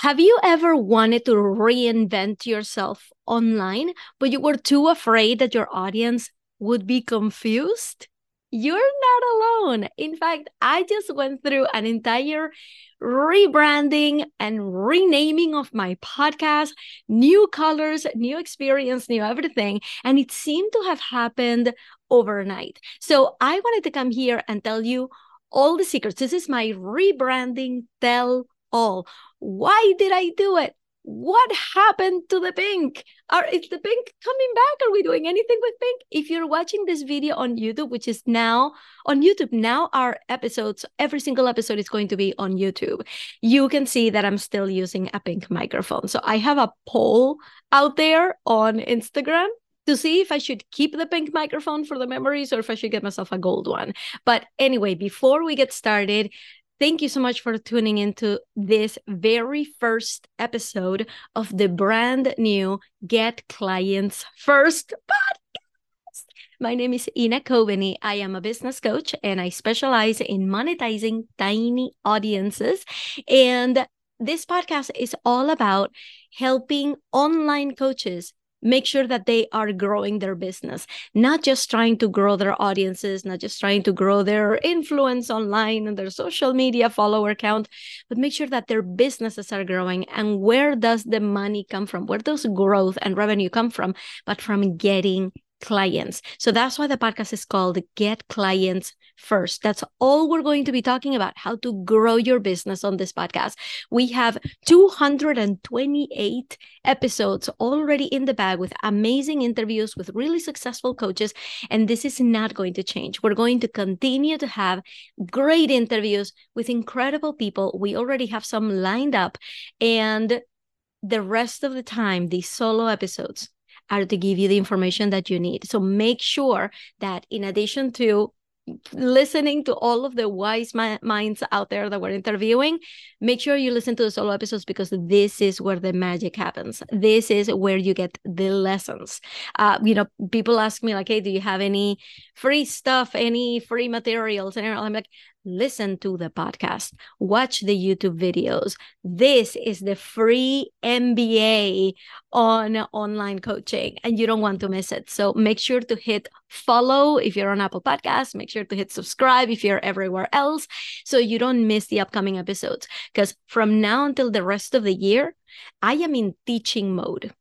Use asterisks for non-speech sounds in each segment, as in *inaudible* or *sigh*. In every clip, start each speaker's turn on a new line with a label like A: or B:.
A: Have you ever wanted to reinvent yourself online, but you were too afraid that your audience would be confused? You're not alone. In fact, I just went through an entire rebranding and renaming of my podcast, new colors, new experience, new everything. And it seemed to have happened overnight. So I wanted to come here and tell you all the secrets. This is my rebranding tell all. Why did I do it? What happened to the pink? Are is the pink coming back? Are we doing anything with pink? If you're watching this video on YouTube, which is now on YouTube, now our episodes, every single episode is going to be on YouTube. You can see that I'm still using a pink microphone. So I have a poll out there on Instagram to see if I should keep the pink microphone for the memories or if I should get myself a gold one. But anyway, before we get started, Thank you so much for tuning into this very first episode of the brand new Get Clients First podcast. My name is Ina Coveney. I am a business coach and I specialize in monetizing tiny audiences. And this podcast is all about helping online coaches make sure that they are growing their business, not just trying to grow their audiences, not just trying to grow their influence online and their social media follower count, but make sure that their businesses are growing. And where does the money come from? Where does growth and revenue come from? But from getting clients. So that's why the podcast is called Get Clients First. That's all we're going to be talking about how to grow your business on this podcast. We have 228 episodes already in the bag with amazing interviews with really successful coaches. And this is not going to change. We're going to continue to have great interviews with incredible people. We already have some lined up. And the rest of the time, these solo episodes are to give you the information that you need. So make sure that in addition to listening to all of the wise minds out there that we're interviewing, make sure you listen to the solo episodes because this is where the magic happens. This is where you get the lessons. Uh, you know, people ask me like, "Hey, do you have any free stuff, any free materials?" And I'm like, listen to the podcast, watch the YouTube videos. This is the free MBA on online coaching, and you don't want to miss it. So make sure to hit follow if you're on Apple Podcasts. Make sure to hit subscribe if you're everywhere else so you don't miss the upcoming episodes. Because from now until the rest of the year, I am in teaching mode.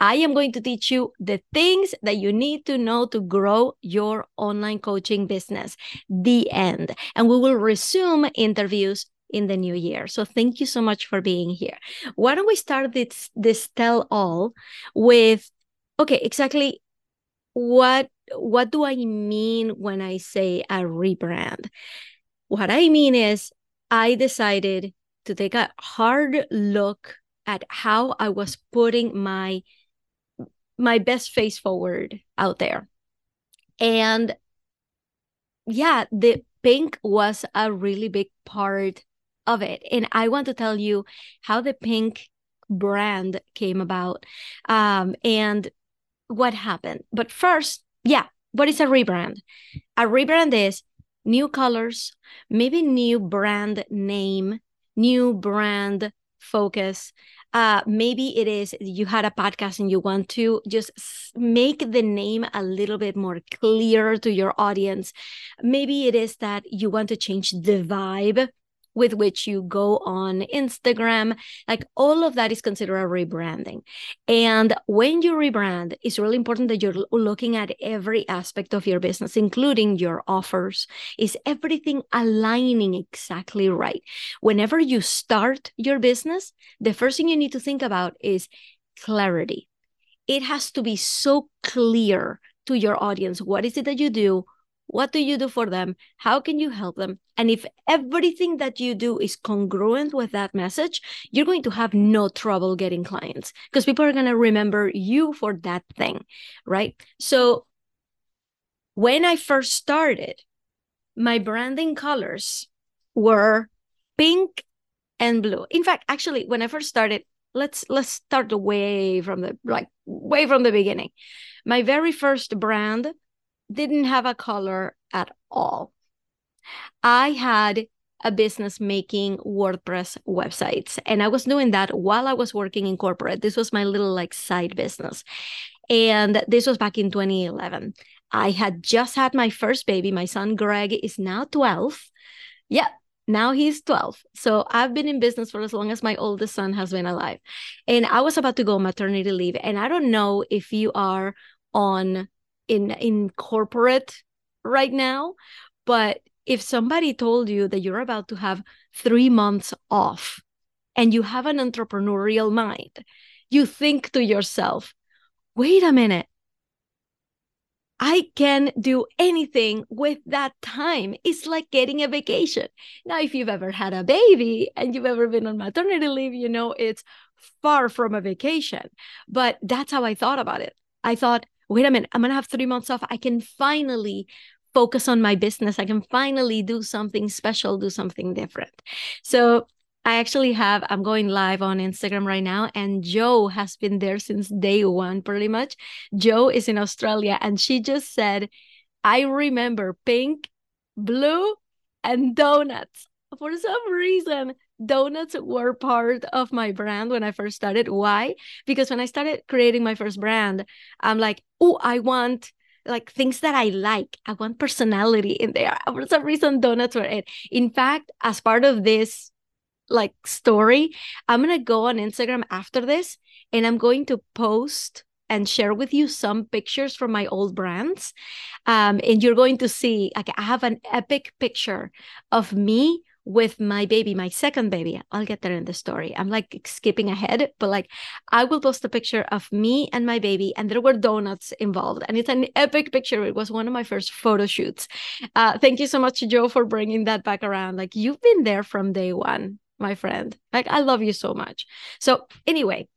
A: I am going to teach you the things that you need to know to grow your online coaching business. The end. And we will resume interviews in the new year. So thank you so much for being here. Why don't we start this this tell all with okay, exactly what what do I mean when I say a rebrand? What I mean is I decided to take a hard look at how I was putting my my best face forward out there. And yeah, the pink was a really big part of it. And I want to tell you how the pink brand came about um, and what happened. But first, yeah, what is a rebrand? A rebrand is new colors, maybe new brand name, new brand focus, uh, maybe it is you had a podcast and you want to just make the name a little bit more clear to your audience. Maybe it is that you want to change the vibe with which you go on Instagram. Like all of that is considered a rebranding. And when you rebrand, it's really important that you're looking at every aspect of your business, including your offers. Is everything aligning exactly right? Whenever you start your business, the first thing you need to think about is clarity. It has to be so clear to your audience. What is it that you do? What do you do for them? How can you help them? And if everything that you do is congruent with that message, you're going to have no trouble getting clients because people are going to remember you for that thing, right? So when I first started, my branding colors were pink and blue. In fact, actually, when I first started, let's let's start away from the like way from the beginning. My very first brand didn't have a color at all. I had a business making WordPress websites. And I was doing that while I was working in corporate. This was my little like side business. And this was back in 2011. I had just had my first baby. My son Greg is now 12. Yeah, now he's 12. So I've been in business for as long as my oldest son has been alive. And I was about to go maternity leave. And I don't know if you are on in in corporate right now, but if somebody told you that you're about to have 3 months off and you have an entrepreneurial mind, you think to yourself, "Wait a minute. I can do anything with that time. It's like getting a vacation. Now, if you've ever had a baby and you've ever been on maternity leave, you know it's far from a vacation. But that's how I thought about it. I thought, wait a minute, I'm going to have three months off. I can finally focus on my business. I can finally do something special, do something different. So I actually have, I'm going live on Instagram right now, and Joe has been there since day one, pretty much. Joe is in Australia, and she just said, I remember pink, blue, and donuts. For some reason, donuts were part of my brand when I first started. Why? Because when I started creating my first brand, I'm like, oh, I want like things that I like. I want personality in there. *laughs* For some reason, donuts were it. In fact, as part of this like story, I'm gonna go on Instagram after this and I'm going to post and share with you some pictures from my old brands. Um, and you're going to see like I have an epic picture of me with my baby, my second baby. I'll get there in the story. I'm like skipping ahead, but like I will post a picture of me and my baby, and there were donuts involved. And it's an epic picture. It was one of my first photo shoots. Uh, thank you so much, Joe, for bringing that back around. Like you've been there from day one my friend. Like, I love you so much. So, anyway,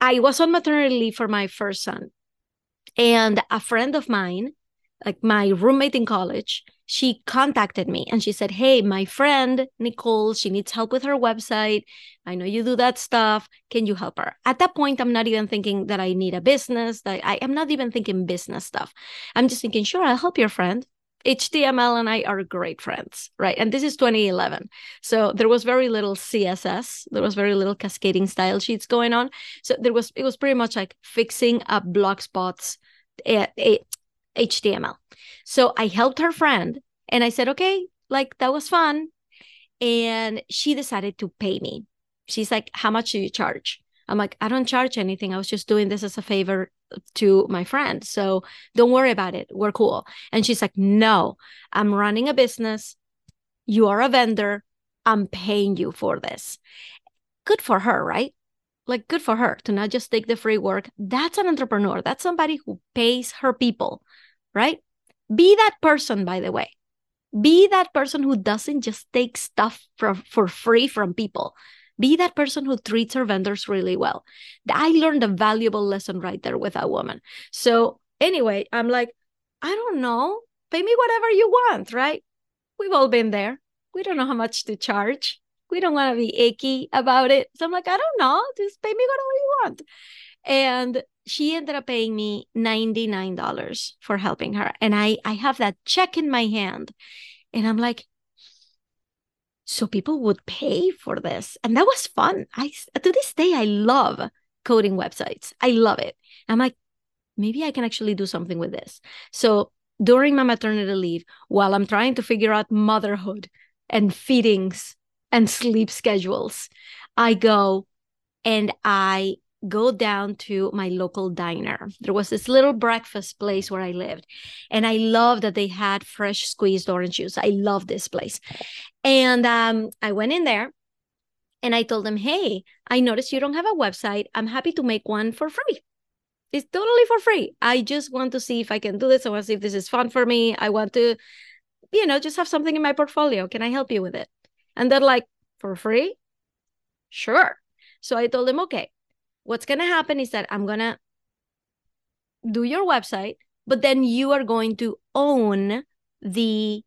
A: I was on maternity leave for my first son. And a friend of mine, like my roommate in college, she contacted me and she said, Hey, my friend Nicole, she needs help with her website. I know you do that stuff. Can you help her? At that point, I'm not even thinking that I need a business. That I am not even thinking business stuff. I'm just thinking, sure, I'll help your friend. HTML and I are great friends, right? And this is 2011. So there was very little CSS, there was very little cascading style sheets going on. So there was it was pretty much like fixing up blogspot's uh, HTML. So I helped her friend and I said, "Okay, like that was fun." And she decided to pay me. She's like, "How much do you charge?" I'm like, "I don't charge anything. I was just doing this as a favor to my friend. So don't worry about it. We're cool. And she's like, No, I'm running a business. You are a vendor. I'm paying you for this. Good for her, right? Like, good for her to not just take the free work. That's an entrepreneur. That's somebody who pays her people, right? Be that person, by the way. Be that person who doesn't just take stuff for, for free from people be that person who treats her vendors really well. I learned a valuable lesson right there with that woman. So, anyway, I'm like, I don't know. Pay me whatever you want, right? We've all been there. We don't know how much to charge. We don't want to be icky about it. So I'm like, I don't know. Just pay me whatever you want. And she ended up paying me $99 for helping her. And I I have that check in my hand. And I'm like, so people would pay for this and that was fun i to this day i love coding websites i love it i'm like maybe i can actually do something with this so during my maternity leave while i'm trying to figure out motherhood and feedings and sleep schedules i go and i go down to my local diner. There was this little breakfast place where I lived, and I love that they had fresh squeezed orange juice. I love this place. And um, I went in there and I told them, hey, I noticed you don't have a website. I'm happy to make one for free. It's totally for free. I just want to see if I can do this. I want to see if this is fun for me. I want to, you know, just have something in my portfolio. Can I help you with it? And they're like, for free? Sure. So I told them, okay, what's going to happen is that I'm going to do your website, but then you are going to own the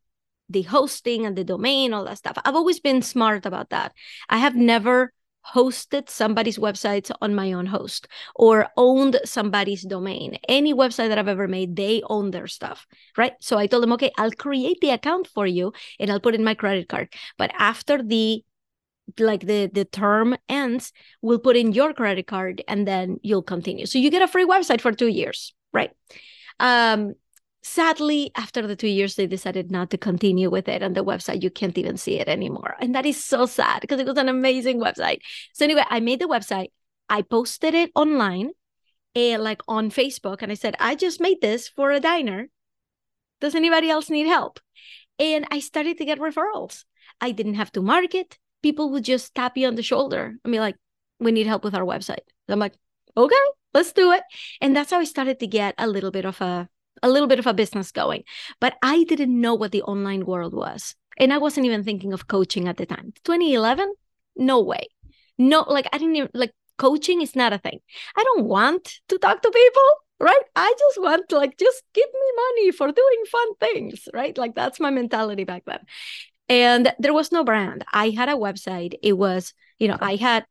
A: the hosting and the domain, all that stuff. I've always been smart about that. I have never hosted somebody's websites on my own host or owned somebody's domain. Any website that I've ever made, they own their stuff, right? So I told them, okay, I'll create the account for you and I'll put in my credit card. But after the like the the term ends, we'll put in your credit card and then you'll continue. So you get a free website for 2 years, right? Um sadly after the two years they decided not to continue with it and the website you can't even see it anymore. And that is so sad because it was an amazing website. So anyway i made the website i posted it online and eh, like on facebook and i said i just made this for a diner. Does anybody else need help? And i started to get referrals. I didn't have to market. People would just tap you on the shoulder and be like we need help with our website. I'm like okay let's do it. And that's how i started to get a little bit of a a little bit of a business going. But I didn't know what the online world was. And I wasn't even thinking of coaching at the time. 2011? No way. No, like I didn't even like coaching is not a thing. I don't want to talk to people, right? I just want to like just give me money for doing fun things, right? Like that's my mentality back then. And there was no brand. I had a website. It was, you know, I had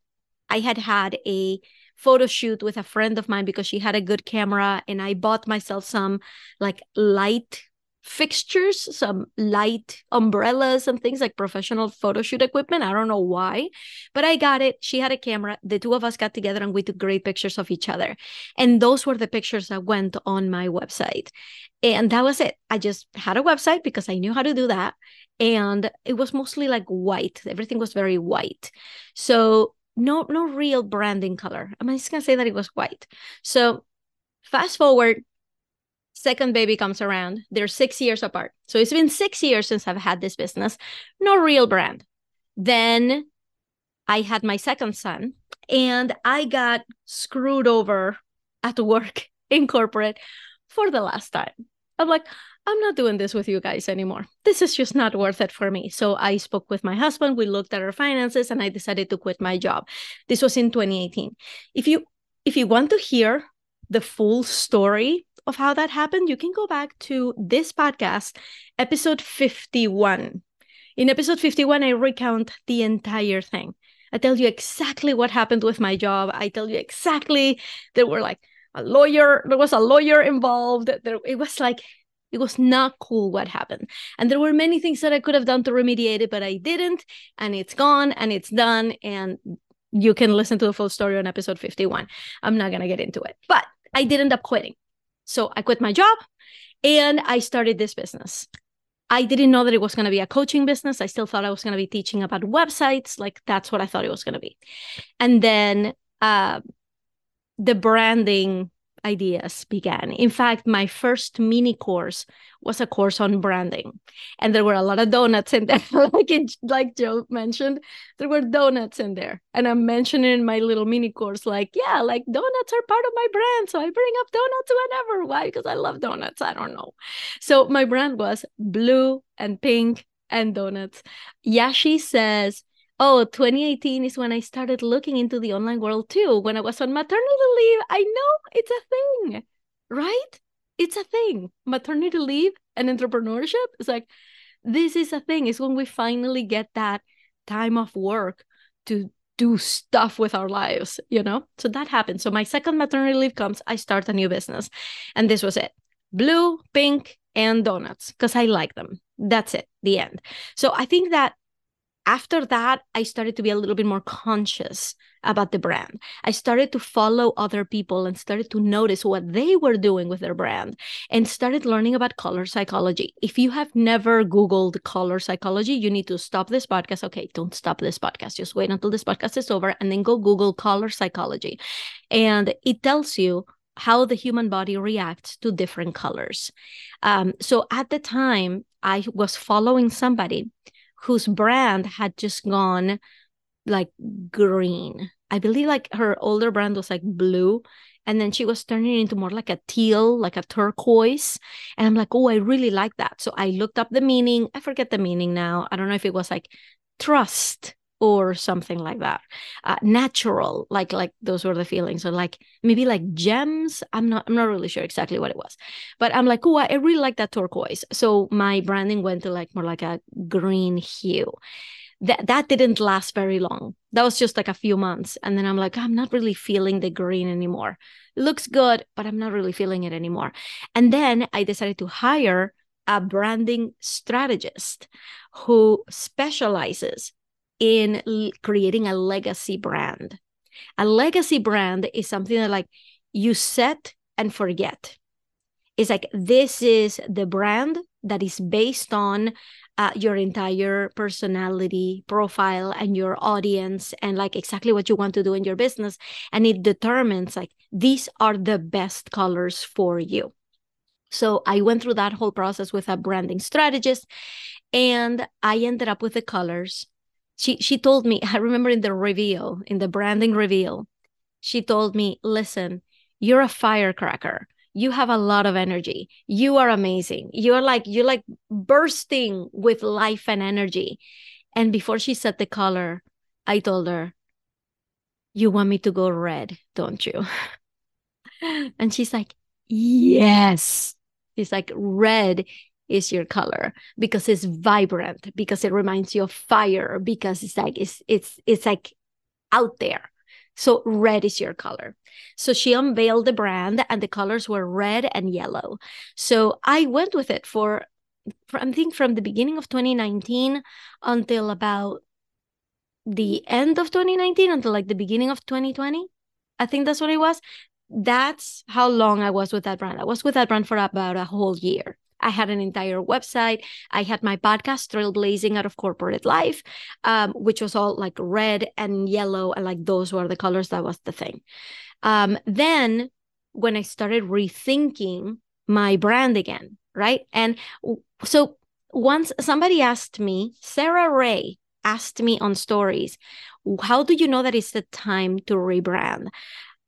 A: I had had a photo shoot with a friend of mine because she had a good camera and I bought myself some like light fixtures, some light umbrellas and things like professional photo shoot equipment. I don't know why, but I got it. She had a camera. The two of us got together and we took great pictures of each other. And those were the pictures that went on my website. And that was it. I just had a website because I knew how to do that. And it was mostly like white. Everything was very white. So no no real branding color. I'm just gonna say that it was white. So fast forward, second baby comes around. They're six years apart. So it's been six years since I've had this business. No real brand. Then I had my second son and I got screwed over at work *laughs* in corporate for the last time. I'm like, I'm not doing this with you guys anymore. This is just not worth it for me. So I spoke with my husband, we looked at our finances and I decided to quit my job. This was in 2018. If you if you want to hear the full story of how that happened, you can go back to this podcast, episode 51. In episode 51, I recount the entire thing. I tell you exactly what happened with my job. I tell you exactly there were like a lawyer, there was a lawyer involved. There, it was like it was not cool what happened. And there were many things that I could have done to remediate it, but I didn't. And it's gone and it's done. And you can listen to the full story on episode 51. I'm not going to get into it, but I did end up quitting. So I quit my job and I started this business. I didn't know that it was going to be a coaching business. I still thought I was going to be teaching about websites. Like that's what I thought it was going to be. And then uh, the branding ideas began. In fact, my first mini course was a course on branding, and there were a lot of donuts in there. *laughs* like it, like Joe mentioned, there were donuts in there, and I'm mentioning in my little mini course, like, yeah, like donuts are part of my brand, so I bring up donuts whenever. Why? Because I love donuts. I don't know. So my brand was blue and pink and donuts. Yashi says oh 2018 is when i started looking into the online world too when i was on maternity leave. I know it's a thing right? It's a thing. Maternity leave and entrepreneurship is like this is a thing. It's when we finally get that time off work to do stuff with our lives you know? So that happened. So my second maternity leave comes i start a new business. And this was it blue pink and donuts because i like them. That's it the end. So i think that after that, I started to be a little bit more conscious about the brand. I started to follow other people and started to notice what they were doing with their brand and started learning about color psychology. If you have never Googled color psychology, you need to stop this podcast. Okay, don't stop this podcast. Just wait until this podcast is over and then go Google color psychology. And it tells you how the human body reacts to different colors. Um, so at the time, I was following somebody whose brand had just gone like green. I believe like her older brand was like blue. And then she was turning into more like a teal, like a turquoise. And I'm like, oh, I really like that. So I looked up the meaning. I forget the meaning now. I don't know if it was like trust or something like that uh, natural like like those were the feelings or like maybe like gems i'm not i'm not really sure exactly what it was but i'm like oh i really like that turquoise so my branding went to like more like a green hue that that didn't last very long. That was just like a few months. And then I'm like, I'm not really feeling the green anymore. It looks good, but I'm not really feeling it anymore. And then I decided to hire a branding strategist who specializes in l- creating a legacy brand. A legacy brand is something that like you set and forget. It's like this is the brand that is based on uh, your entire personality profile and your audience and like exactly what you want to do in your business and it determines like these are the best colors for you so i went through that whole process with a branding strategist and i ended up with the colors she she told me *laughs* i remember in the reveal in the branding reveal she told me listen you're a firecracker. You have a lot of energy. You are amazing. You're like you're like bursting with life and energy. And before she said the color i told her you want me to go red don't you? *laughs* And she's like yes. She's like red is your color because it's vibrant because it reminds you of fire because it's like it's it's it's like out there so red is your color. So she unveiled the brand and the colors were red and yellow. So I went with it for, for I think from the beginning of 2019 until about the end of 2019 until like the beginning of 2020. I think that's what it was. That's how long I was with that brand. I was with that brand for about a whole year. I had an entire website. I had my podcast, Trailblazing Out of Corporate Life, um, which was all like red and yellow, and like those were the colors. That was the thing. Um, then when I started rethinking my brand again, right? And so once somebody asked me, Sarah Ray asked me on stories, how do you know that it's the time to rebrand?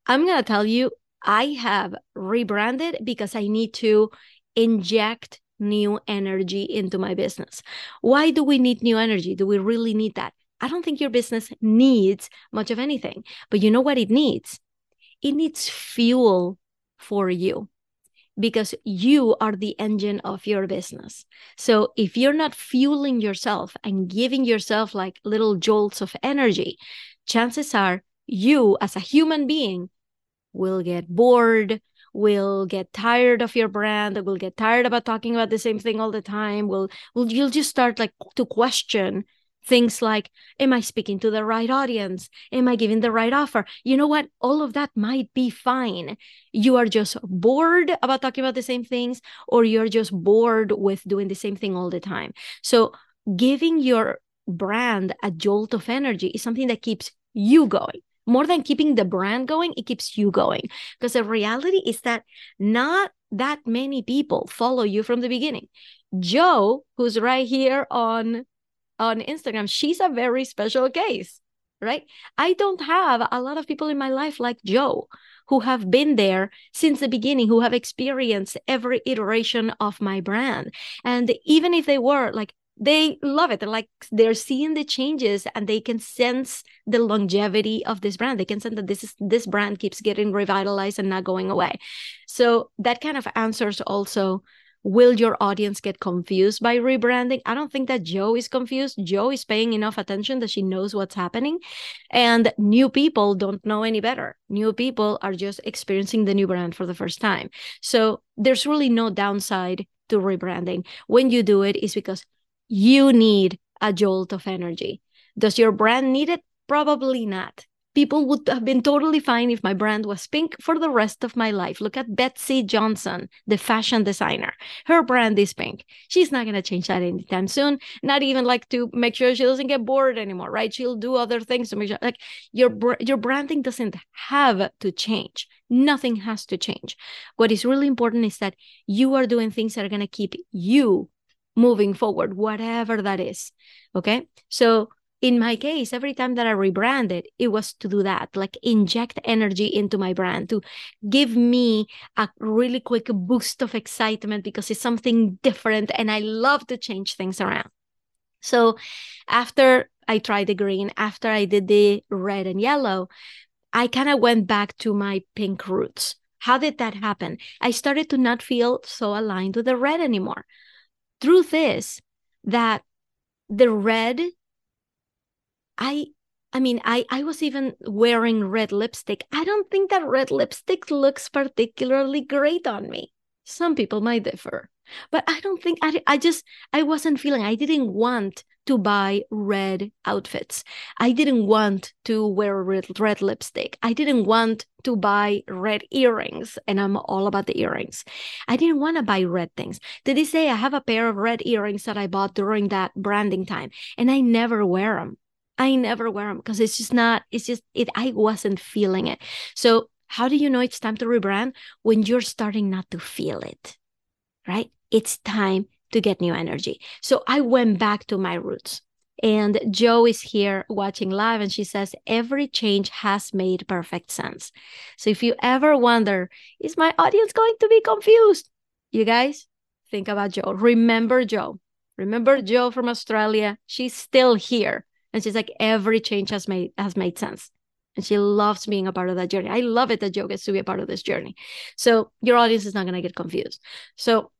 A: I'm going to tell you, I have rebranded because I need to inject new energy into my business. Why do we need new energy? Do we really need that? I don't think your business needs much of anything, but you know what it needs? It needs fuel for you because you are the engine of your business. So if you're not fueling yourself and giving yourself like little jolts of energy, chances are you as a human being will get bored, will get tired of your brand will get tired about talking about the same thing all the time will will you'll just start like to question things like am i speaking to the right audience? Am i giving the right offer? You know what? All of that might be fine. You are just bored about talking about the same things or you're just bored with doing the same thing all the time. So giving your brand a jolt of energy is something that keeps you going more than keeping the brand going, it keeps you going. Because the reality is that not that many people follow you from the beginning. Joe, who's right here on on Instagram, she's a very special case, right? I don't have a lot of people in my life like Joe who have been there since the beginning, who have experienced every iteration of my brand. And even if they were like they love it. They're like they're seeing the changes and they can sense the longevity of this brand. They can sense that this is this brand keeps getting revitalized and not going away. So that kind of answers also will your audience get confused by rebranding? I don't think that Joe is confused. Joe is paying enough attention that she knows what's happening. And new people don't know any better. New people are just experiencing the new brand for the first time. So there's really no downside to rebranding. When you do it, is because you need a jolt of energy. Does your brand need it? Probably not. People would have been totally fine if my brand was pink for the rest of my life. Look at Betsey Johnson, the fashion designer. Her brand is pink. She's not going to change that anytime soon. Not even like to make sure she doesn't get bored anymore, right? She'll do other things to make sure like your your branding doesn't have to change. Nothing has to change. What is really important is that you are doing things that are going to keep you moving forward, whatever that is. Okay. So in my case, every time that I rebranded, it was to do that, like inject energy into my brand, to give me a really quick boost of excitement because it's something different and I love to change things around. So after I tried the green, after I did the red and yellow, I kind of went back to my pink roots. How did that happen? I started to not feel so aligned with the red anymore truth is that the red I I mean, I, I was even wearing red lipstick. I don't think that red lipstick looks particularly great on me. Some people might differ, but I don't think I, I just, I wasn't feeling, I didn't want to buy red outfits. I didn't want to wear red, red lipstick. I didn't want to buy red earrings, and I'm all about the earrings. I didn't want to buy red things. To this day, I have a pair of red earrings that I bought during that branding time, and I never wear them. I never wear them because it's just not, it's just, it, I wasn't feeling it. So, how do you know it's time to rebrand? When you're starting not to feel it, right? It's time to get new energy. So I went back to my roots. And Joe is here watching live, and she says, Every change has made perfect sense. So if you ever wonder, is my audience going to be confused? You guys, think about Joe. Remember Joe. Remember Joe from Australia. She's still here. And she's like, every change has made has made sense. And she loves being a part of that journey. I love it that Joe gets to be a part of this journey. So your audience is not going to get confused. So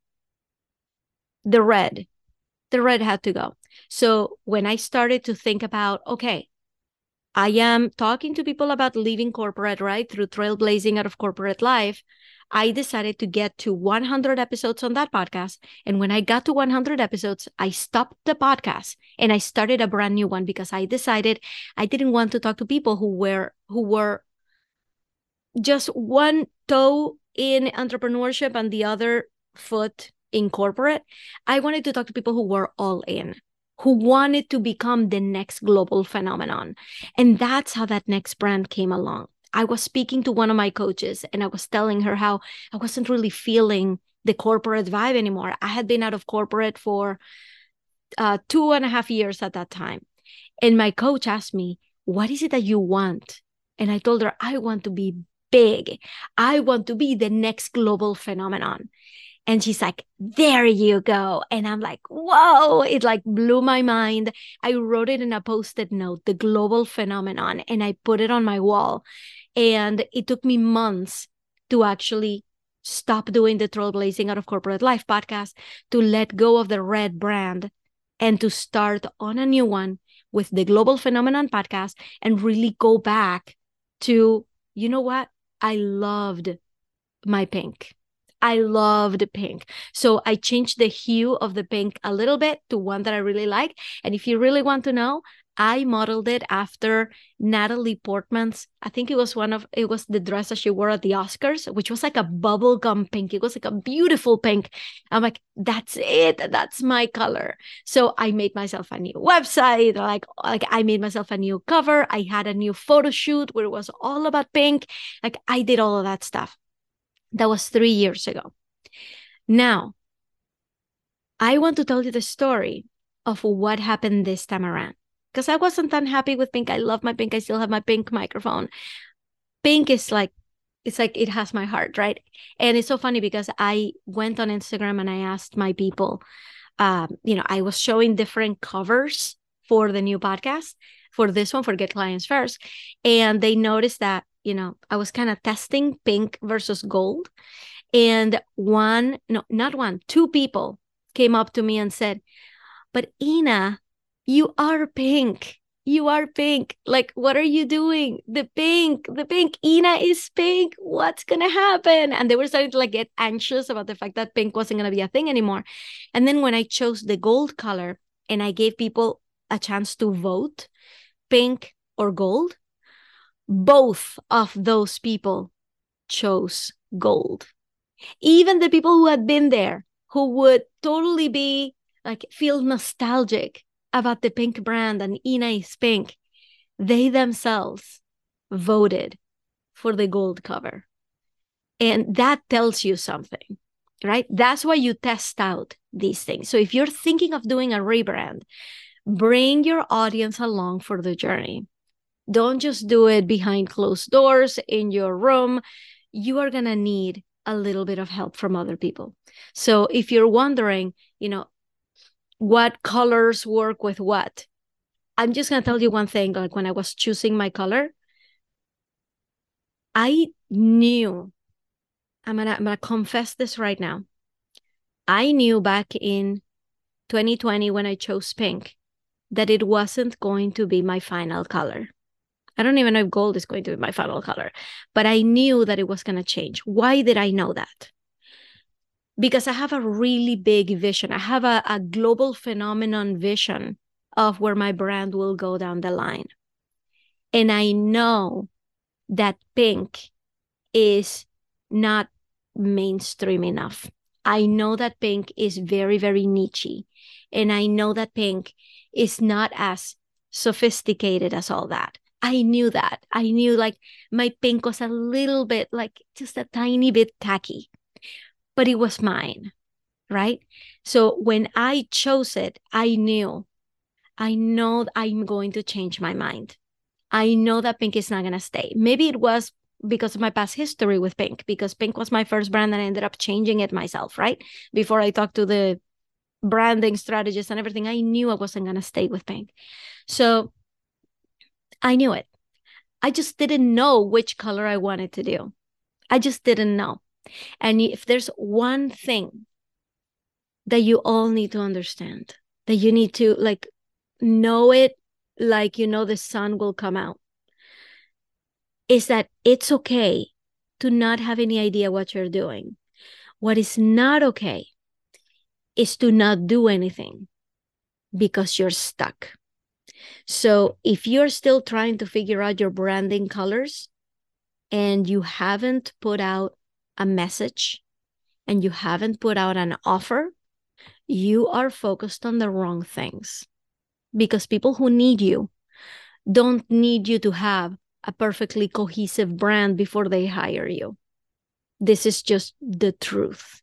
A: the red, the red had to go. So when I started to think about, okay, I am talking to people about leaving corporate, right? Through trailblazing out of corporate life. I decided to get to 100 episodes on that podcast. And when I got to 100 episodes, I stopped the podcast and I started a brand new one because I decided I didn't want to talk to people who were who were just one toe in entrepreneurship and the other foot in corporate, I wanted to talk to people who were all in, who wanted to become the next global phenomenon. And that's how that next brand came along. I was speaking to one of my coaches and I was telling her how I wasn't really feeling the corporate vibe anymore. I had been out of corporate for uh, two and a half years at that time. And my coach asked me, What is it that you want? And I told her, I want to be big. I want to be the next global phenomenon. And she's like, there you go. And I'm like, whoa, it like blew my mind. I wrote it in a post it note, the global phenomenon, and I put it on my wall. And it took me months to actually stop doing the trailblazing out of corporate life podcast, to let go of the red brand and to start on a new one with the global phenomenon podcast and really go back to, you know what? I loved my pink. I loved pink. So I changed the hue of the pink a little bit to one that I really like. And if you really want to know, I modeled it after Natalie Portman's. I think it was one of it was the dress that she wore at the Oscars, which was like a bubblegum pink. It was like a beautiful pink. I'm like, that's it. That's my color. So I made myself a new website. Like, like I made myself a new cover. I had a new photo shoot where it was all about pink. Like I did all of that stuff. That was three years ago. Now, I want to tell you the story of what happened this time around because I wasn't unhappy with pink. I love my pink. I still have my pink microphone. Pink is like, it's like it has my heart, right? And it's so funny because I went on Instagram and I asked my people, um, you know, I was showing different covers for the new podcast for this one for Get Clients First. And they noticed that you know, I was kind of testing pink versus gold. And one, no, not one, two people came up to me and said, But Ina, you are pink. You are pink. Like, what are you doing? The pink, the pink. Ina is pink. What's gonna happen? And they were starting to like get anxious about the fact that pink wasn't gonna be a thing anymore. And then when I chose the gold color and I gave people a chance to vote, pink or gold, both of those people chose gold. Even the people who had been there, who would totally be like feel nostalgic about the pink brand and Ina is pink, they themselves voted for the gold cover. And that tells you something, right? That's why you test out these things. So if you're thinking of doing a rebrand, bring your audience along for the journey. Don't just do it behind closed doors in your room. You are going to need a little bit of help from other people. So if you're wondering, you know, what colors work with what, I'm just going to tell you one thing. Like when I was choosing my color, I knew, I'm going to I'm to confess this right now. I knew back in 2020 when I chose pink that it wasn't going to be my final color. I don't even know if gold is going to be my final color, but I knew that it was going to change. Why did I know that? Because I have a really big vision. I have a, a global phenomenon vision of where my brand will go down the line. And I know that pink is not mainstream enough. I know that pink is very, very niche. And I know that pink is not as sophisticated as all that. I knew that. I knew like my pink was a little bit like just a tiny bit tacky, but it was mine. Right. So when I chose it, I knew, I know I'm going to change my mind. I know that pink is not going to stay. Maybe it was because of my past history with pink, because pink was my first brand and I ended up changing it myself, right? Before I talked to the branding strategist and everything, I knew I wasn't going to stay with pink. So I knew it. I just didn't know which color I wanted to do. I just didn't know. And if there's one thing that you all need to understand, that you need to like know it like you know the sun will come out, is that it's okay to not have any idea what you're doing. What is not okay is to not do anything because you're stuck. So if you're still trying to figure out your branding colors and you haven't put out a message and you haven't put out an offer, you are focused on the wrong things because people who need you don't need you to have a perfectly cohesive brand before they hire you. This is just the truth.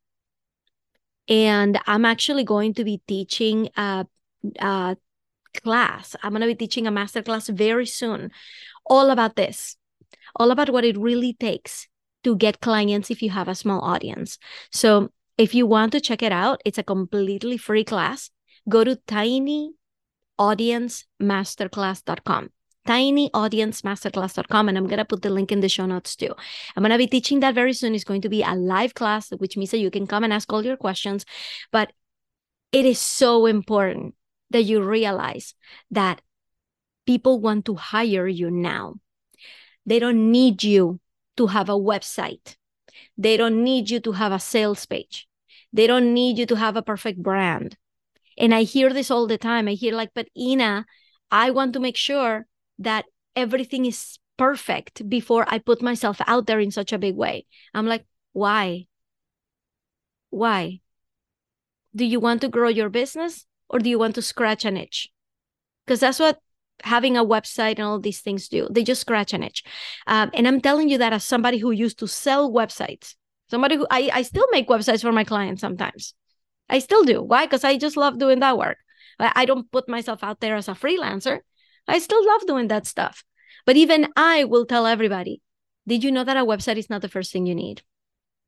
A: And I'm actually going to be teaching a, a class. I'm going to be teaching a master class very soon, all about this, all about what it really takes to get clients if you have a small audience. So if you want to check it out, it's a completely free class. Go to tinyaudience.masterclass.com tinyaudience.masterclass.com and I'm going to put the link in the show notes too. I'm going to be teaching that very soon. It's going to be a live class, which means that you can come and ask all your questions. But it is so important that you realize that people want to hire you now. They don't need you to have a website. They don't need you to have a sales page. They don't need you to have a perfect brand. And I hear this all the time. I hear like, but Ina, I want to make sure that everything is perfect before I put myself out there in such a big way. I'm like, why? Why? Do you want to grow your business? Or do you want to scratch an itch? Because that's what having a website and all these things do. They just scratch an itch. Um, and I'm telling you that as somebody who used to sell websites, somebody who I, I still make websites for my clients sometimes. I still do. Why? Because I just love doing that work. I, I don't put myself out there as a freelancer. I still love doing that stuff. But even I will tell everybody, did you know that a website is not the first thing you need?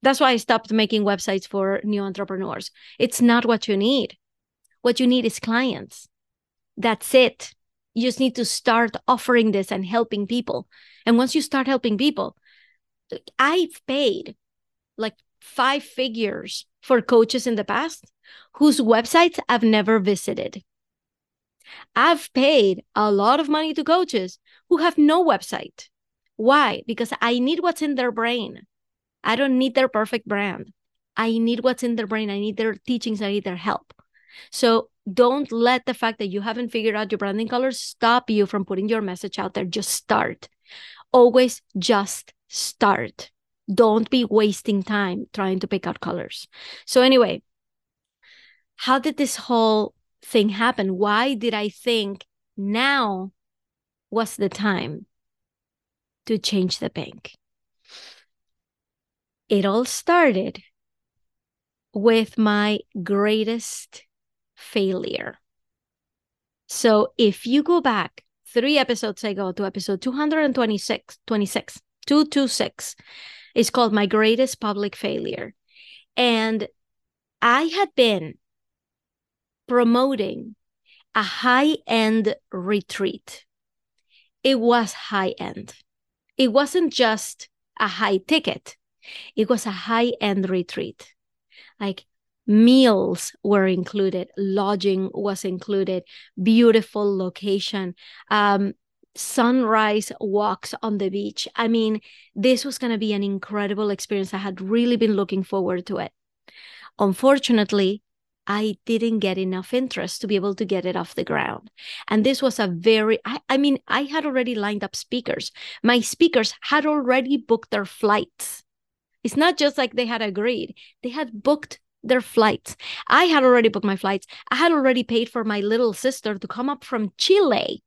A: That's why I stopped making websites for new entrepreneurs. It's not what you need. What you need is clients. That's it. You just need to start offering this and helping people. And once you start helping people, I've paid like five figures for coaches in the past whose websites I've never visited. I've paid a lot of money to coaches who have no website. Why? Because I need what's in their brain. I don't need their perfect brand. I need what's in their brain. I need their teachings. I need their help. So don't let the fact that you haven't figured out your branding colors stop you from putting your message out there. Just start. Always just start. Don't be wasting time trying to pick out colors. So, anyway, how did this whole thing happen? Why did I think now was the time to change the bank? It all started with my greatest failure. So if you go back three episodes ago to episode 226, 26, 226, it's called My Greatest Public Failure. And I had been promoting a high end retreat. It was high end. It wasn't just a high ticket, it was a high end retreat. Like meals were included lodging was included beautiful location um, sunrise walks on the beach i mean this was going to be an incredible experience i had really been looking forward to it unfortunately I didn't get enough interest to be able to get it off the ground. And this was a very, I, I, mean, I had already lined up speakers. My speakers had already booked their flights. It's not just like they had agreed, they had booked their flights. I had already booked my flights. I had already paid for my little sister to come up from Chile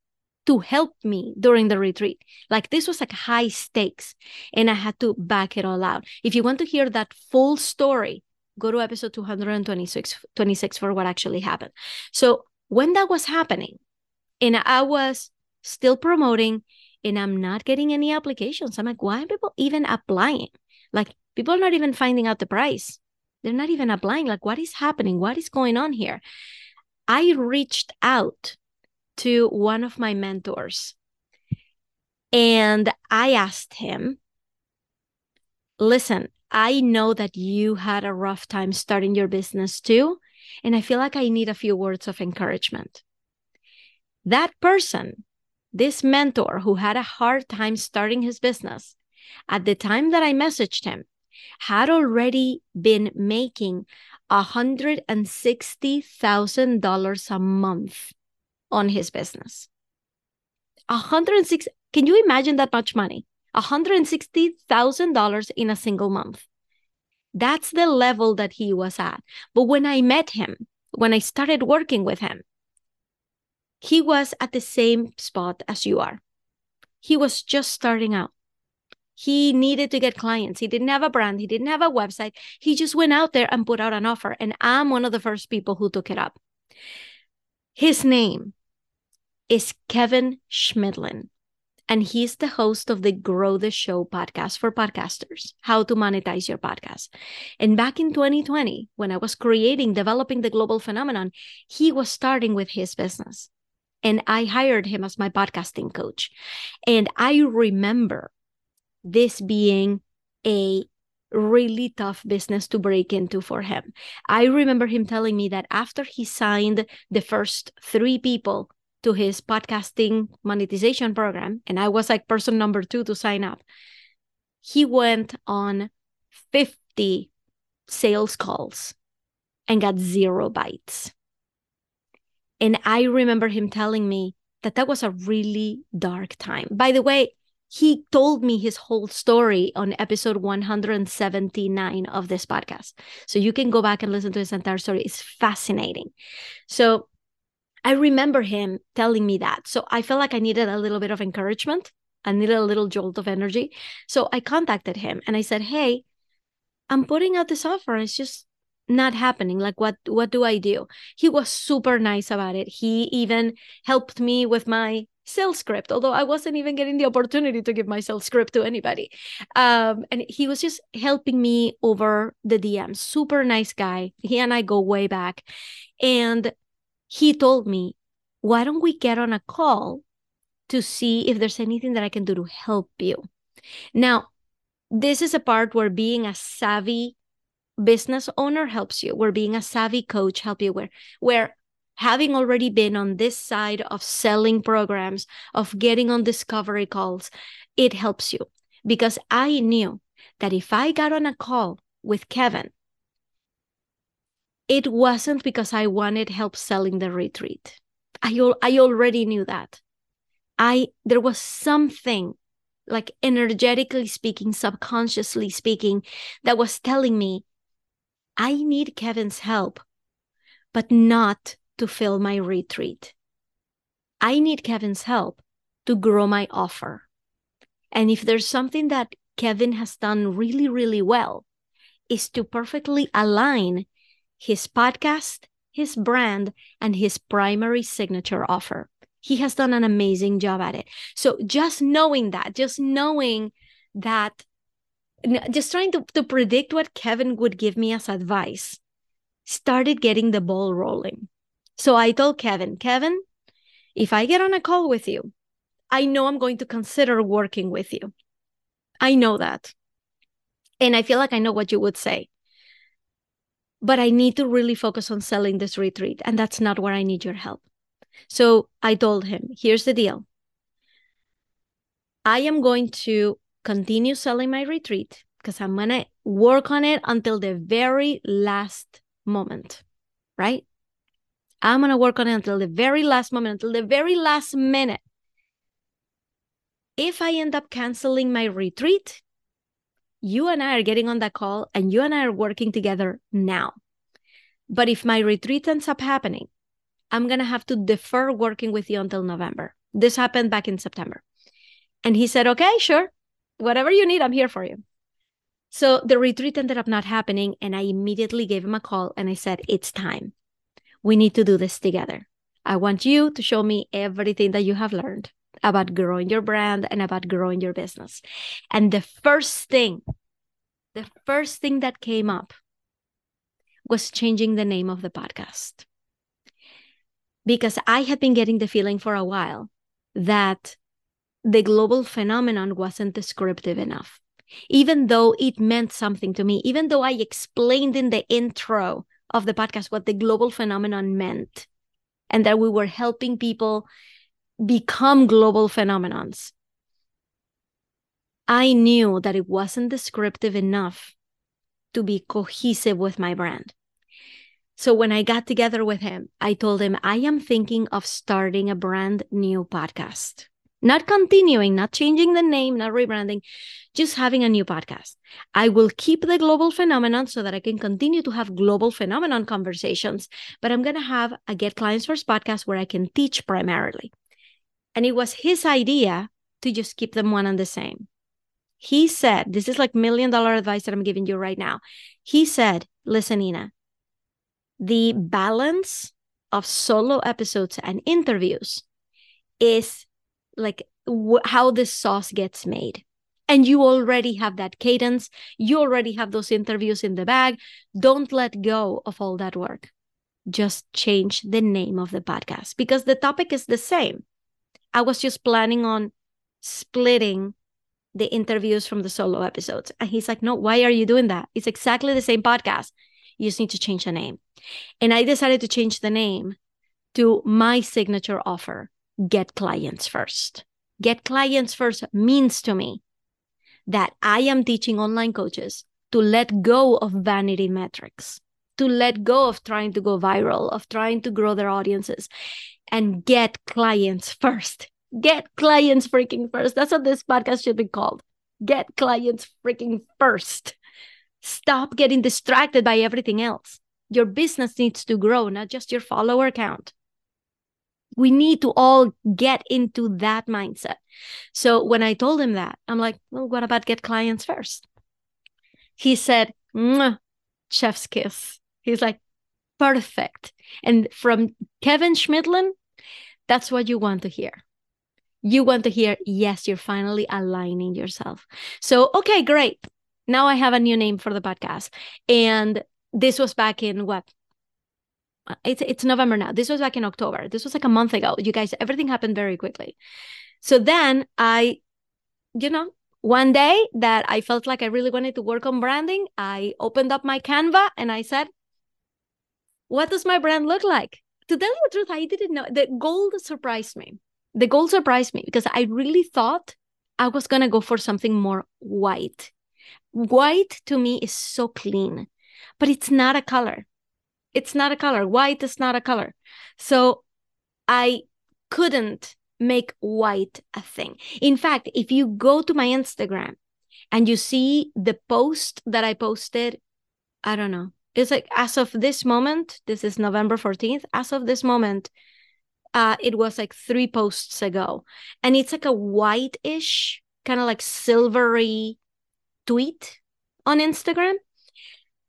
A: to help me during the retreat. Like this was like high stakes and I had to back it all out. If you want to hear that full story, go to episode 226 26 for what actually happened. So when that was happening and I was still promoting and I'm not getting any applications, I'm like, why are people even applying? Like people are not even finding out the price. They're not even applying. Like, what is happening? What is going on here? I reached out to one of my mentors and I asked him, listen, I know that you had a rough time starting your business too. And I feel like I need a few words of encouragement. That person, this mentor who had a hard time starting his business, at the time that I messaged him, had already been making $160,000 a month on his business. 106 Can you imagine that much money? $160,000 in a single month. That's the level that he was at. But when I met him, when I started working with him, he was at the same spot as you are. He was just starting out. He needed to get clients. He didn't have a brand. He didn't have a website. He just went out there and put out an offer. And I'm one of the first people who took it up. His name is Kevin Chemidlin. And he's the host of the Grow the Show podcast for podcasters, how to monetize your podcast. And back in 2020, when I was creating, developing the global phenomenon, he was starting with his business. And I hired him as my podcasting coach. And I remember this being a really tough business to break into for him. I remember him telling me that after he signed the first three people to his podcasting monetization program, and I was like person number two to sign up, he went on 50 sales calls and got zero bites. And I remember him telling me that that was a really dark time. By the way, he told me his whole story on episode 179 of this podcast. So you can go back and listen to his entire story. It's fascinating. So I remember him telling me that. So I felt like I needed a little bit of encouragement. I needed a little jolt of energy. So I contacted him and I said, Hey, I'm putting out this offer. It's just not happening like what what do i do he was super nice about it he even helped me with my sales script, although I wasn't even getting the opportunity to give my sales script to anybody. Um, and he was just helping me over the DM. Super nice guy. He and I go way back. And he told me, why don't we get on a call to see if there's anything that I can do to help you? Now, this is a part where being a savvy business owner helps you, where being a savvy coach help you, where where having already been on this side of selling programs, of getting on discovery calls, it helps you because I knew that if I got on a call with Kevin, it wasn't because I wanted help selling the retreat. I, I already knew that. I there was something like energetically speaking, subconsciously speaking, that was telling me I need Kevin's help, but not to fill my retreat. I need Kevin's help to grow my offer. And if there's something that Kevin has done really, really well, is to perfectly align his podcast, his brand, and his primary signature offer. He has done an amazing job at it. So just knowing that, just knowing that, just trying to, to predict what Kevin would give me as advice, started getting the ball rolling. So I told Kevin, Kevin, if I get on a call with you, I know I'm going to consider working with you. I know that. And I feel like I know what you would say. but I need to really focus on selling this retreat. And that's not where I need your help. So I told him, here's the deal. I am going to continue selling my retreat because I'm going to work on it until the very last moment, right? I'm going to work on it until the very last moment, until the very last minute. If I end up canceling my retreat, you and I are getting on that call and you and I are working together now. But if my retreat ends up happening, I'm going to have to defer working with you until November. This happened back in September. And he said, okay, sure. Whatever you need, I'm here for you. So the retreat ended up not happening. And I immediately gave him a call and I said, it's time. We need to do this together. I want you to show me everything that you have learned about growing your brand and about growing your business. And the first thing, the first thing that came up was changing the name of the podcast. Because I had been getting the feeling for a while that the global phenomenon wasn't descriptive enough. Even though it meant something to me, even though I explained in the intro of the podcast what the global phenomenon meant and that we were helping people become global phenomenons. I knew that it wasn't descriptive enough to be cohesive with my brand. So when I got together with him, I told him, I am thinking of starting a brand new podcast. Not continuing, not changing the name, not rebranding, just having a new podcast. I will keep the global phenomenon so that I can continue to have global phenomenon conversations, but I'm going to have a Get Clients First podcast where I can teach primarily. And it was his idea to just keep them one and the same. He said, This is like million dollar advice that I'm giving you right now. He said, Listen, Ina, the balance of solo episodes and interviews is like w- how the sauce gets made. And you already have that cadence. You already have those interviews in the bag. Don't let go of all that work. Just change the name of the podcast because the topic is the same. I was just planning on splitting the interviews from the solo episodes. And he's like, No, why are you doing that? It's exactly the same podcast. You just need to change the name. And I decided to change the name to my signature offer get clients first. Get clients first means to me that I am teaching online coaches to let go of vanity metrics, to let go of trying to go viral, of trying to grow their audiences, and get clients first. Get clients freaking first. That's what this podcast should be called. Get clients freaking first. Stop getting distracted by everything else. Your business needs to grow, not just your follower count. We need to all get into that mindset. So when I told him that, I'm like, well, what about get clients first? He said, chef's kiss. He's like, perfect. And from Kevin Chemidlin, that's what you want to hear. You want to hear, yes, you're finally aligning yourself. So, okay, great. Now I have a new name for the podcast. And this was back in what? Uh, it's it's November now. This was back in October. This was like a month ago. You guys, everything happened very quickly. So then I, you know, one day that I felt like I really wanted to work on branding, I opened up my Canva and I said, what does my brand look like? To tell you the truth, I didn't know. The gold surprised me. The gold surprised me because I really thought I was to go for something more white. White to me is so clean, but it's not a color. It's not a color. White is not a color. So I couldn't make white a thing. In fact, if you go to my Instagram and you see the post that I posted, I don't know, it's like as of this moment, this is November 14th, as of this moment, uh, it was like three posts ago. And it's like a white-ish, kind of like silvery tweet on Instagram.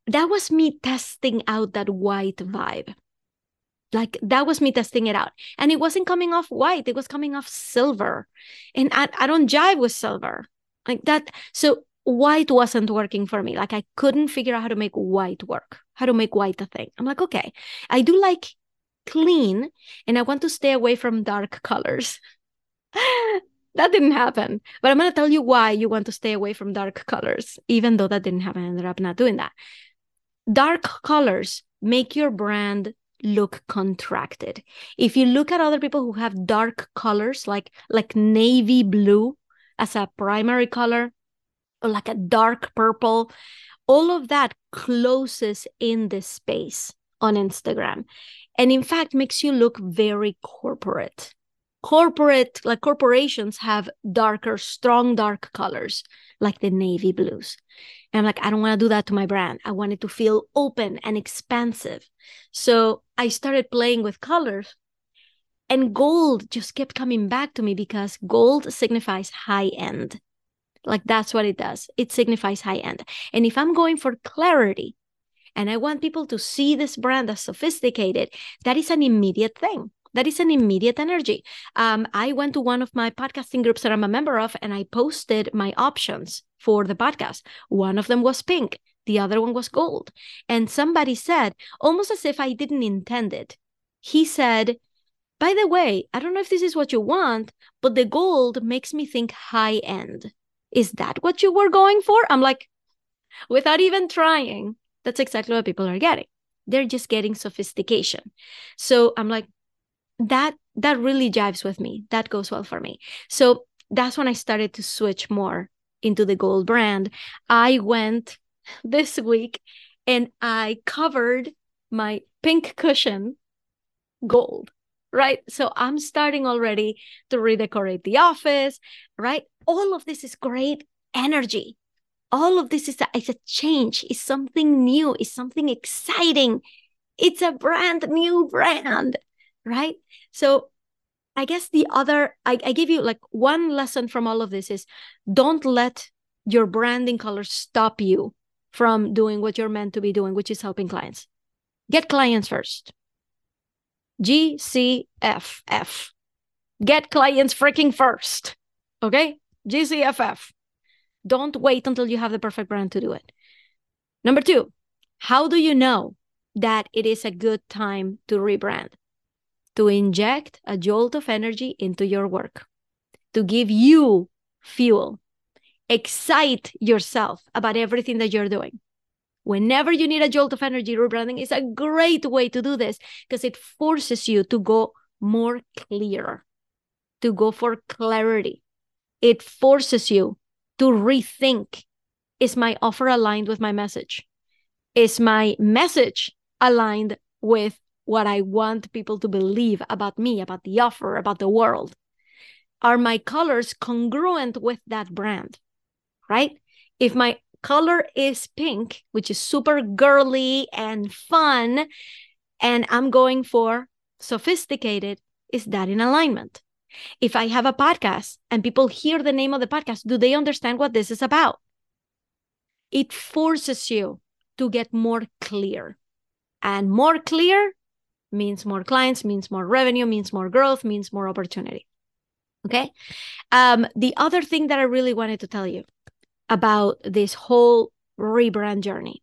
A: That was me testing out that white vibe. Like that was me testing it out. And it wasn't coming off white, it was coming off silver. And I, I don't jive with silver like that. So white wasn't working for me. Like I couldn't figure out how to make white work, how to make white a thing. I'm like, okay, I do like clean and I want to stay away from dark *laughs* colors. *laughs* that didn't happen. But I'm going to tell you why you want to stay away from dark colors, even though that didn't happen. I ended up not doing that. Dark colors make your brand look contracted. If you look at other people who have dark colors like like navy blue as a primary color or like a dark purple, all of that closes in the space on Instagram. And in fact makes you look very corporate. Corporate like corporations have darker strong dark colors like the navy blues. And I'm like, I don't want to do that to my brand. I want it to feel open and expansive. So I started playing with colors. And gold just kept coming back to me because gold signifies high end. Like that's what it does. It signifies high end. And if I'm going for clarity and I want people to see this brand as sophisticated, that is an immediate thing that is an immediate energy. Um, I went to one of my podcasting groups that I'm a member of and I posted my options for the podcast. One of them was pink, the other one was gold. And somebody said, almost as if I didn't intend it, he said, by the way, I don't know if this is what you want, but the gold makes me think high end. Is that what you were going for? I'm like, without even trying, that's exactly what people are getting. They're just getting sophistication. So I'm like, that that really jives with me. That goes well for me. So that's when i started to switch more into the gold brand. I went *laughs* this week and i covered my pink cushion gold right? So i'm starting already to redecorate the office right? All of this is great energy. All of this is a, is a change. Is something new. Is something exciting. It's a brand new brand right? So I guess the other, I, I give you like one lesson from all of this is don't let your branding colors stop you from doing what you're meant to be doing, which is helping clients. Get clients first. GCFF. Get clients freaking first. Okay? GCFF. Don't wait until you have the perfect brand to do it. Number two, how do you know that it is a good time to rebrand? To inject a jolt of energy into your work, to give you fuel, excite yourself about everything that you're doing. Whenever you need a jolt of energy, rebranding is a great way to do this because it forces you to go more clear, to go for clarity. It forces you to rethink is my offer aligned with my message? Is my message aligned with what I want people to believe about me, about the offer, about the world? Are my colors congruent with that brand? Right? If my color is pink, which is super girly and fun, and I'm going for sophisticated, is that in alignment? If I have a podcast and people hear the name of the podcast, do they understand what this is about? It forces you to get more clear. And more clear means more clients, means more revenue, means more growth, means more opportunity. Okay. Um, the other thing that I really wanted to tell you about this whole rebrand journey.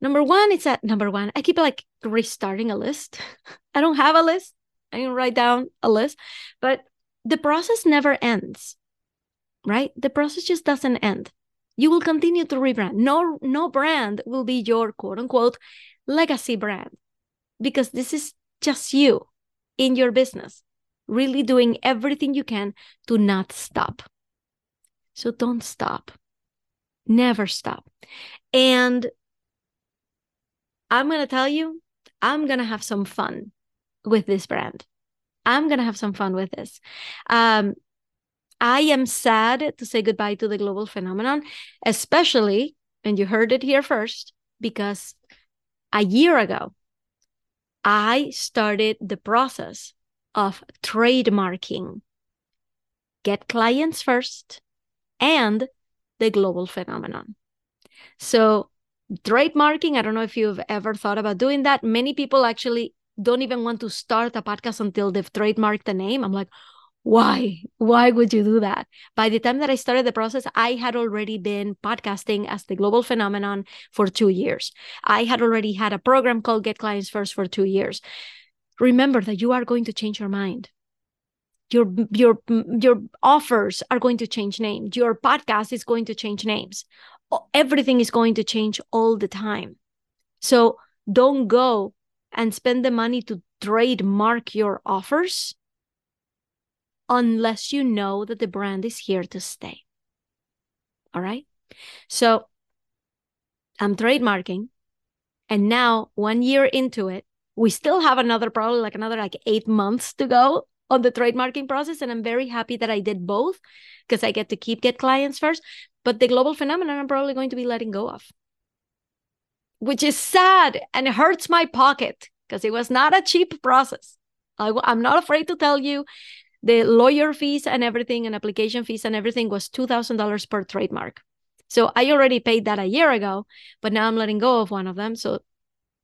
A: Number one, it's at number one. I keep like restarting a list. *laughs* I don't have a list. I write down a list, but the process never ends, right? The process just doesn't end. You will continue to rebrand. No, no brand will be your quote unquote legacy brand because this is just you in your business, really doing everything you can to not stop. So don't stop. Never stop. And I'm going to tell you, I'm going to have some fun with this brand. I'm going to have some fun with this. Um, I am sad to say goodbye to the global phenomenon, especially, and you heard it here first, because a year ago, I started the process of trademarking. Get clients first and the global phenomenon. So, trademarking, I don't know if you've ever thought about doing that. Many people actually don't even want to start a podcast until they've trademarked the name. I'm like, why? Why would you do that? By the time that i started the process i had already been podcasting as the global phenomenon for 2 years. I had already had a program called get clients first for 2 years. Remember that you are going to change your mind. Your your your offers are going to change names. Your podcast is going to change names. Everything is going to change all the time. So don't go and spend the money to trademark your offers unless you know that the brand is here to stay. All right. So I'm trademarking. And now, one year into it, we still have another, probably like another like eight months to go on the trademarking process. And I'm very happy that I did both because I get to keep get clients first. But the global phenomenon, I'm probably going to be letting go of, which is sad and hurts my pocket because it was not a cheap process. I, I'm not afraid to tell you the lawyer fees and everything and application fees and everything was $2,000 per trademark. So I already paid that a year ago, but now I'm letting go of one of them. So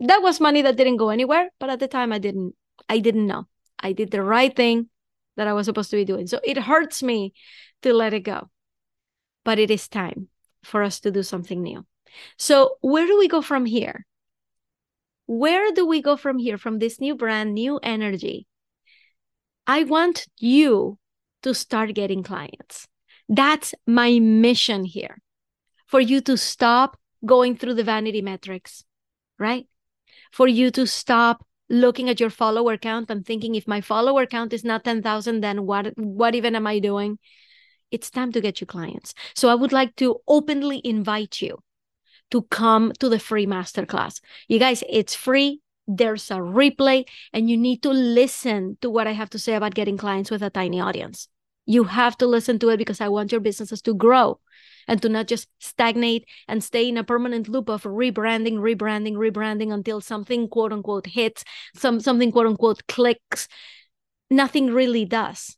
A: that was money that didn't go anywhere, but at the time I didn't I didn't know. I did the right thing that I was supposed to be doing. So it hurts me to let it go. But it is time for us to do something new. So where do we go from here? Where do we go from here from this new brand, new energy? I want you to start getting clients. That's my mission here for you to stop going through the vanity metrics, right? For you to stop looking at your follower count and thinking if my follower count is not 10,000 then what what even am I doing? It's time to get you clients. So I would like to openly invite you to come to the free masterclass. You guys, it's free there's a replay, and you need to listen to what I have to say about getting clients with a tiny audience. You have to listen to it because I want your businesses to grow and to not just stagnate and stay in a permanent loop of rebranding, rebranding, rebranding until something quote unquote hits, some something quote unquote clicks. Nothing really does.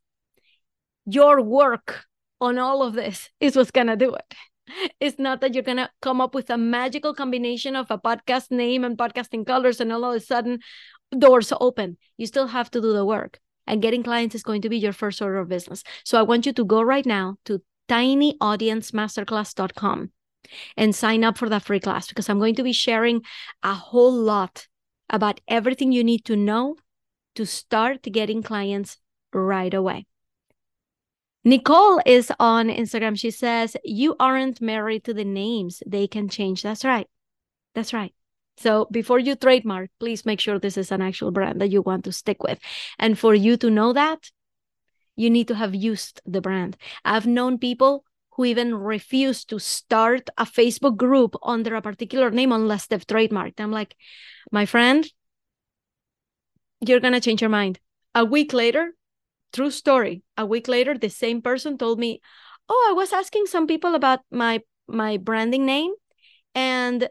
A: Your work on all of this is what's gonna do it. It's not that you're going to come up with a magical combination of a podcast name and podcasting colors and all of a sudden doors open. You still have to do the work. And getting clients is going to be your first order of business. So I want you to go right now to tinyaudiencemasterclass.com and sign up for that free class because I'm going to be sharing a whole lot about everything you need to know to start getting clients right away. Nicole is on Instagram. She says, You aren't married to the names, they can change. That's right. That's right. So before you trademark, please make sure this is an actual brand that you want to stick with. And for you to know that, you need to have used the brand. I've known people who even refuse to start a Facebook group under a particular name unless they've trademarked. I'm like, my friend, you're going to change your mind. A week later, true story. A week later the same person told me oh i was asking some people about my my branding name and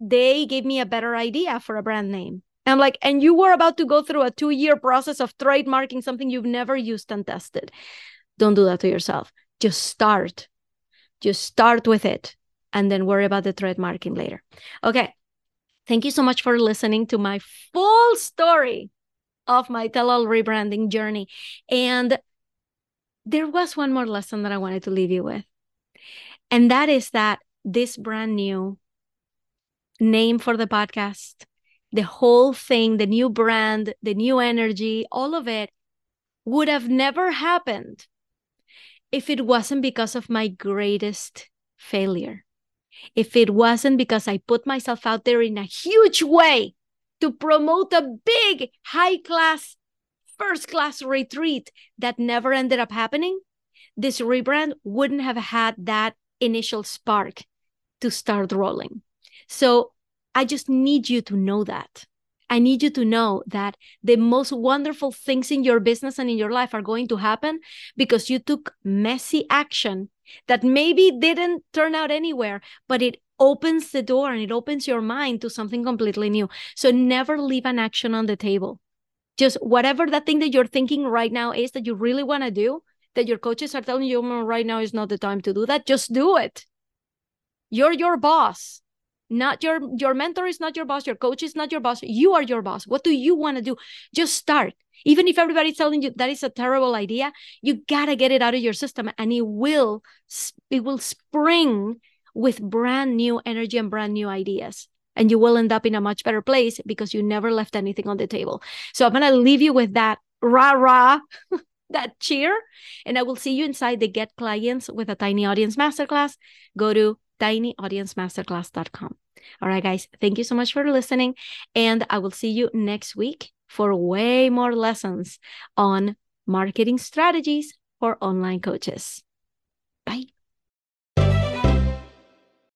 A: they gave me a better idea for a brand name. I'm like and you were about to go through a two year process of trademarking something you've never used and tested. Don't do that to yourself. Just start. Just start with it and then worry about the trademarking later. Okay. Thank you so much for listening to my full story of my tell all rebranding journey. And there was one more lesson that I wanted to leave you with. And that is that this brand new name for the podcast, the whole thing, the new brand, the new energy, all of it would have never happened if it wasn't because of my greatest failure. If it wasn't because I put myself out there in a huge way to promote a big, high class, first class retreat that never ended up happening, this rebrand wouldn't have had that initial spark to start rolling. So I just need you to know that. I need you to know that the most wonderful things in your business and in your life are going to happen because you took messy action that maybe didn't turn out anywhere, but it opens the door and it opens your mind to something completely new. So never leave an action on the table. Just whatever that thing that you're thinking right now is that you really want to do, that your coaches are telling you oh, right now is not the time to do that, just do it. You're your boss. Not your your mentor is not your boss, your coach is not your boss. You are your boss. What do you want to do? Just start. Even if everybody's telling you that is a terrible idea, you got to get it out of your system and it will it will spring with brand new energy and brand new ideas. And you will end up in a much better place because you never left anything on the table. So I'm going to leave you with that rah rah, *laughs* that cheer. And I will see you inside the Get Clients with a Tiny Audience Masterclass. Go to tinyaudiencemasterclass.com. All right, guys, thank you so much for listening. And I will see you next week for way more lessons on marketing strategies for online coaches.